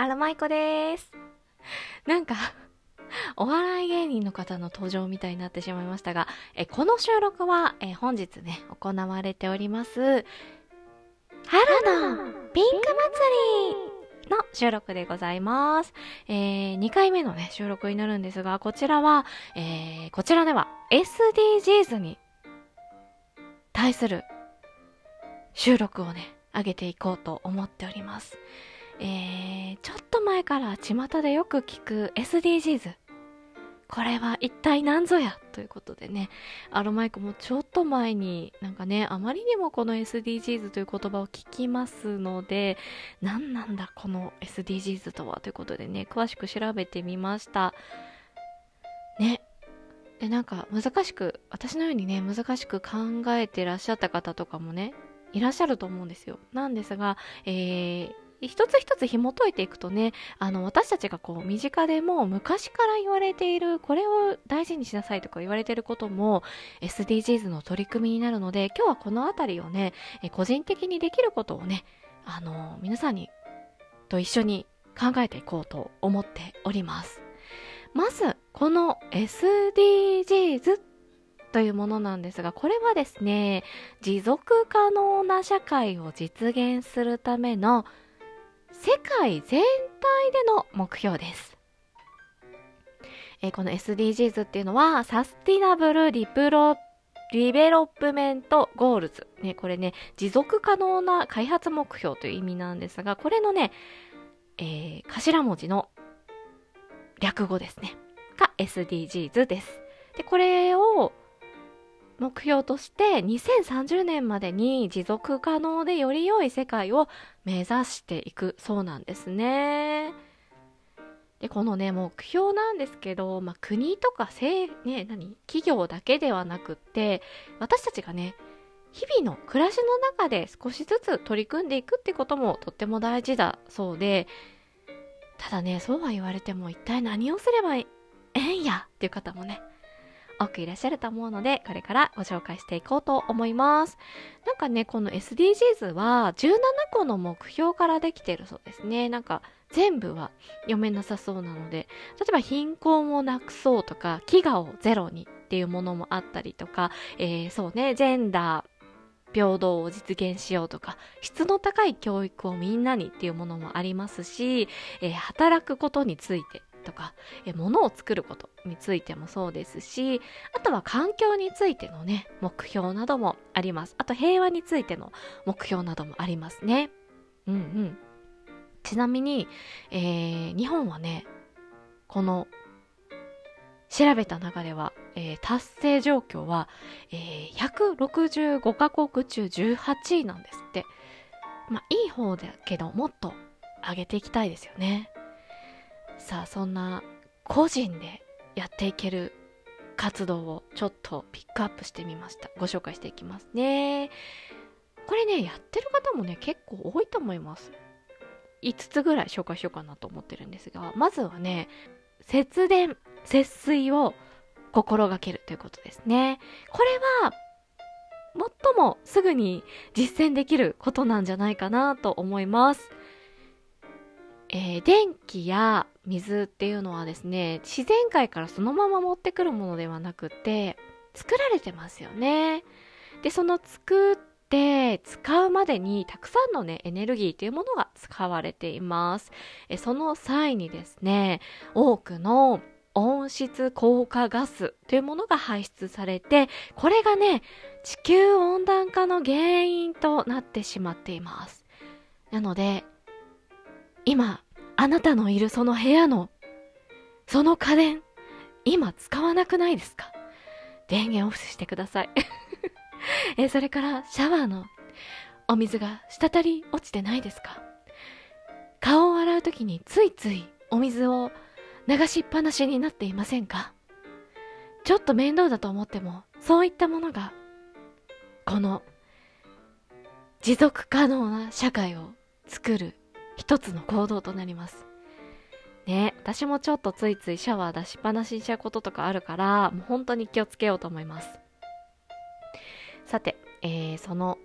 アラマイコです。なんか、お笑い芸人の方の登場みたいになってしまいましたが、えこの収録は、え本日ね、行われております、春のピンク祭りの収録でございます。えー、2回目のね、収録になるんですが、こちらは、えー、こちらでは SDGs に対する収録をね、上げていこうと思っております。えー、ちょっと前から巷でよく聞く SDGs。これは一体何ぞや？ということでね、アロマイクもちょっと前になんかね、あまりにもこの SDGs という言葉を聞きますので、何なんだこの SDGs とはということでね、詳しく調べてみました。ね。で、なんか難しく、私のようにね、難しく考えてらっしゃった方とかもね、いらっしゃると思うんですよ。なんですが、えー、一つ一つ紐解いていくとね、あの、私たちがこう、身近でも昔から言われている、これを大事にしなさいとか言われていることも、SDGs の取り組みになるので、今日はこのあたりをね、個人的にできることをね、あの、皆さんに、と一緒に考えていこうと思っております。まず、この SDGs というものなんですが、これはですね、持続可能な社会を実現するための世界全体での目標です。えこの SDGs っていうのは、 Sustainable Development Goals。ね、これね、持続可能な開発目標という意味なんですが、これのね、えー頭文字の略語ですね。が SDGs です。で、これを目標として2030年までに持続可能でより良い世界を目指していくそうなんですね。で、このね、目標なんですけど、まあ、国とか政、ね、何？企業だけではなくって、私たちがね、日々の暮らしの中で少しずつ取り組んでいくってこともとっても大事だそうで、ただね、そうは言われても一体何をすればええんやっていう方もね、多くいらっしゃると思うので、これからご紹介していこうと思います。なんかね、この SDGs は17個の目標からできてるそうですね。なんか全部は読めなさそうなので、例えば貧困をなくそうとか、飢餓をゼロにっていうものもあったりとか、えーそうね、ジェンダー、平等を実現しようとか、質の高い教育をみんなにっていうものもありますし、えー働くことについてとか、え物を作ることについてもそうですし、あとは環境についてのね、目標などもあります。あと平和についての目標などもありますね。うんうん。ちなみに、えー日本はね、この、調べた中では、えー達成状況は、えー165カ国中18位なんですって。まあ、いい方だけど、もっと上げていきたいですよね。さあ、そんな個人でやっていける活動をちょっとピックアップしてみました。ご紹介していきますね。これね、やってる方もね、結構多いと思います。5つぐらい紹介しようかなと思ってるんですが、まずはね、節電、節水を心がけるということですね。これは、最もすぐに実践できることなんじゃないかなと思います。えー電気や水っていうのはですね、自然界からそのまま持ってくるものではなくて、作られてますよね。で、その作って使うまでにたくさんのね、エネルギーというものが使われています。えその際にですね、多くの温室効果ガスというものが排出されて、これがね、地球温暖化の原因となってしまっています。なので、今、あなたのいるその部屋の、その家電、今使わなくないですか？電源オフしてください。えそれから、シャワーのお水が滴り落ちてないですか？顔を洗うときについついお水を流しっぱなしになっていませんか？ちょっと面倒だと思っても、そういったものが、この持続可能な社会を作る一つの行動となります。ね、私もちょっとついついシャワー出しっぱなしにしちゃうこととかあるから、もう本当に気をつけようと思います。さて、えーその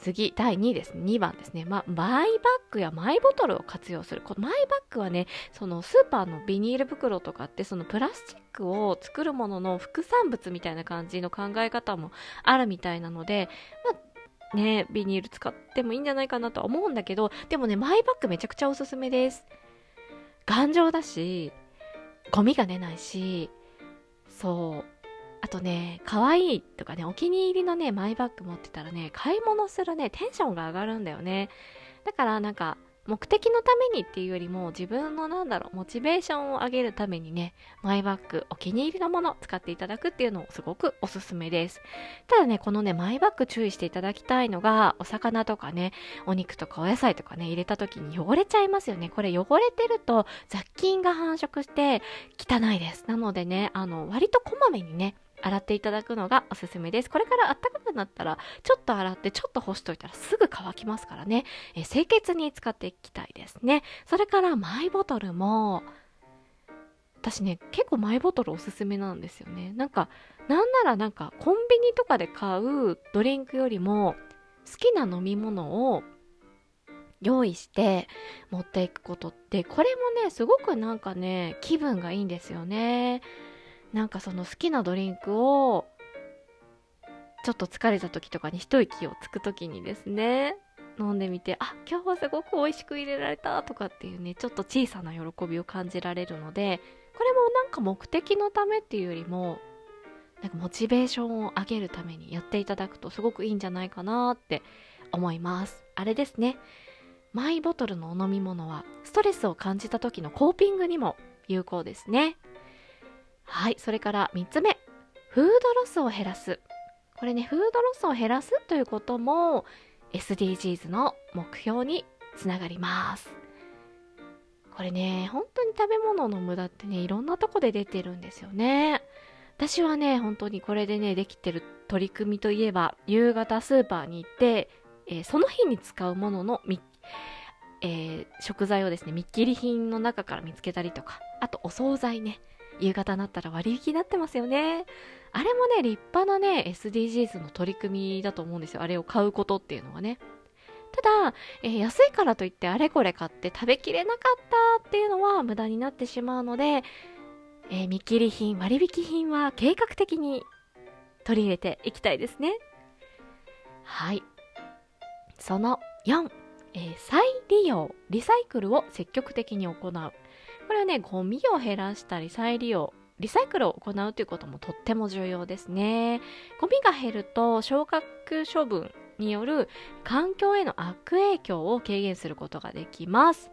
次、第2位です。2番ですね。ま、マイバッグやマイボトルを活用する。このマイバッグはね、そのスーパーのビニール袋とかって、そのプラスチックを作るものの副産物みたいな感じの考え方もあるみたいなので、まあ、ね、ビニール使ってもいいんじゃないかなとは思うんだけど、でもね、マイバッグめちゃくちゃおすすめです。頑丈だし、ゴミが出ないし、そう。あとね、可愛いとかね、お気に入りのね、マイバッグ持ってたらね、買い物するね、テンションが上がるんだよね。だからなんか、目的のためにっていうよりも自分のなんだろう、モチベーションを上げるためにね、マイバッグ、お気に入りのもの使っていただくっていうのをすごくおすすめです。ただね、このね、マイバッグ注意していただきたいのが、お魚とかね、お肉とかお野菜とかね、入れた時に汚れちゃいますよね。これ汚れてると雑菌が繁殖して汚いです。なのでね、あの、割とこまめにね、洗っていただくのがおすすめです。これから暖かくなったら、ちょっと洗ってちょっと干しといたらすぐ乾きますからね、え清潔に使っていきたいですね。それからマイボトルも、私ね、結構マイボトルおすすめなんですよね。なんか、なんならなんかコンビニとかで買うドリンクよりも好きな飲み物を用意して持っていくことってこれもねすごくなんかね気分がいいんですよねなんかその好きなドリンクをちょっと疲れた時とかに一息をつく時にですね飲んでみてあ今日はすごく美味しく入れられたとかっていうねちょっと小さな喜びを感じられるのでこれもなんか目的のためっていうよりもなんかモチベーションを上げるためにやっていただくとすごくいいんじゃないかなって思います。あれですね。マイボトルのお飲み物はストレスを感じた時のコーピングにも有効ですね。はい、それから3つ目、フードロスを減らす。これね、フードロスを減らすということも SDGs の目標につながります。これね、本当に食べ物の無駄ってね、いろんなとこで出てるんですよね。私はね、本当にこれでね、できてる取り組みといえば、夕方スーパーに行って、えー、その日に使うもののみえー、食材をですね、見切り品の中から見つけたりとか、あとお惣菜ね、夕方になったら割引になってますよね。あれもね、立派なね、SDGs の取り組みだと思うんですよ。あれを買うことっていうのはね。ただ、えー、安いからといってあれこれ買って食べきれなかったっていうのは無駄になってしまうので、えー、見切り品、割引品は計画的に取り入れていきたいですね。はい。その4、えー、再利用、リサイクルを積極的に行う。これはね、ゴミを減らしたり再利用、リサイクルを行うということもとっても重要ですね。ゴミが減ると消化処分による環境への悪影響を軽減することができます。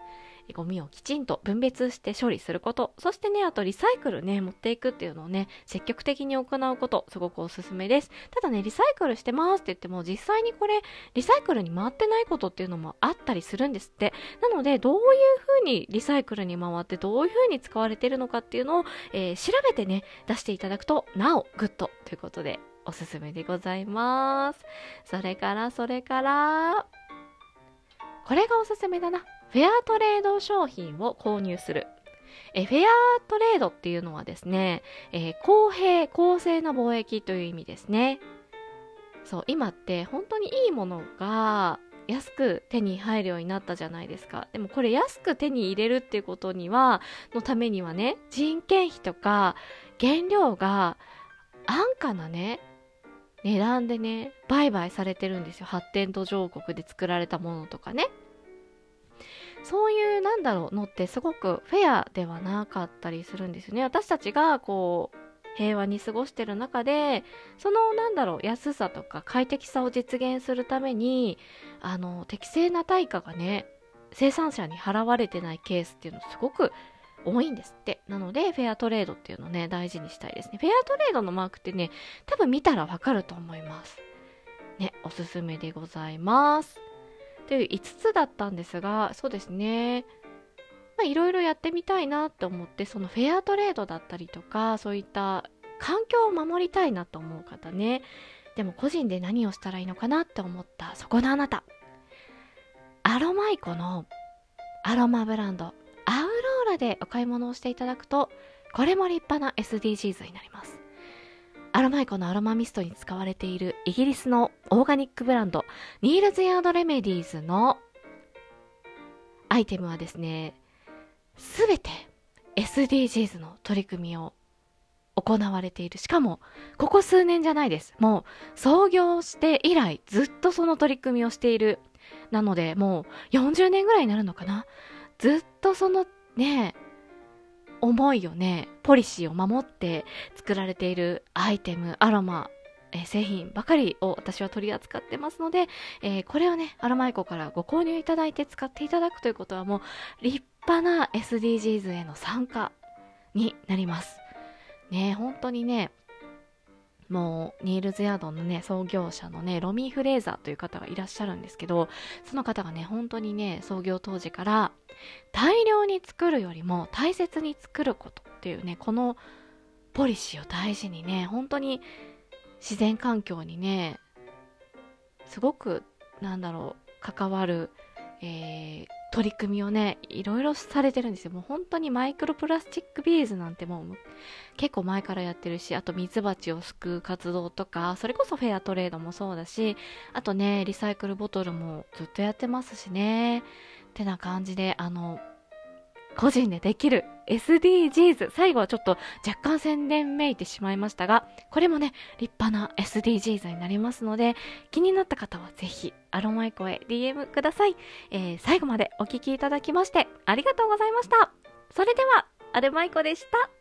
ゴミをきちんと分別して処理すること、そしてね、あとリサイクルね、持っていくっていうのをね、積極的に行うこと、すごくおすすめです。ただね、リサイクルしてますって言っても、実際にこれ、リサイクルに回ってないことっていうのもあったりするんですって。なので、どういうふうにリサイクルに回って、どういうふうに使われてるのかっていうのを、えー、調べてね、出していただくと、なお、グッドということで、おすすめでございます。それから、それから、これがおすすめだな。フェアトレード商品を購入する。えフェアトレードっていうのはですね、えー、公平、公正な貿易という意味ですね。そう、今って本当にいいものが安く手に入るようになったじゃないですか。でもこれ安く手に入れるっていうことには、のためにはね、人件費とか原料が安価なね、値段でね、売買されてるんですよ。発展途上国で作られたものとかね。そういうなんだろうのってすごくフェアではなかったりするんですよね。私たちがこう平和に過ごしてる中でそのなんだろう安さとか快適さを実現するためにあの適正な対価がね生産者に払われてないケースっていうのすごく多いんですって。なので、フェアトレードっていうのをね、大事にしたいですね。フェアトレードのマークってね、多分見たらわかると思います。ね、おすすめでございます。という5つだったんですが、そうですね。いろいろやってみたいなって思って、そのフェアトレードだったりとか、そういった環境を守りたいなと思う方ね。でも個人で何をしたらいいのかなって思ったそこのあなた。アロマイコのアロマブランド、アウローラでお買い物をしていただくと、これも立派な SDGs になります。アロマイコのアロマミストに使われているイギリスのオーガニックブランドニールズヤードレメディーズのアイテムはですね、すべて SDGs の取り組みを行われている。しかも、ここ数年じゃないです。もう、創業して以来、ずっとその取り組みをしている。なので、もう40年ぐらいになるのかな。ずっとそのね、思いをね、ポリシーを守って作られているアイテム、アロマ、え、製品ばかりを私は取り扱ってますので、えー、これをね、アロマイコからご購入いただいて使っていただくということはもう立派な SDGs への参加になります。ね、本当にね、もう、ニールズヤードのね、創業者のね、ロミー・フレーザーという方がいらっしゃるんですけど、その方がね、本当にね、創業当時から、大量に作るよりも大切に作ることっていうね、このポリシーを大事にね、本当に自然環境にね、すごく、なんだろう、関わる、えー、取り組みをね、いろいろされてるんですよ。もう本当にマイクロプラスチックビーズなんてもう結構前からやってるし、あとミツバチを救う活動とか、それこそフェアトレードもそうだし、あとね、リサイクルボトルもずっとやってますしね。てな感じで、あの、個人でできる SDGs。最後はちょっと若干宣伝めいてしまいましたが、これもね、立派な SDGs になりますので、気になった方はぜひ、アロマイコへ DM ください。えー、最後までお聴きいただきまして、ありがとうございました。それでは、アルマイコでした。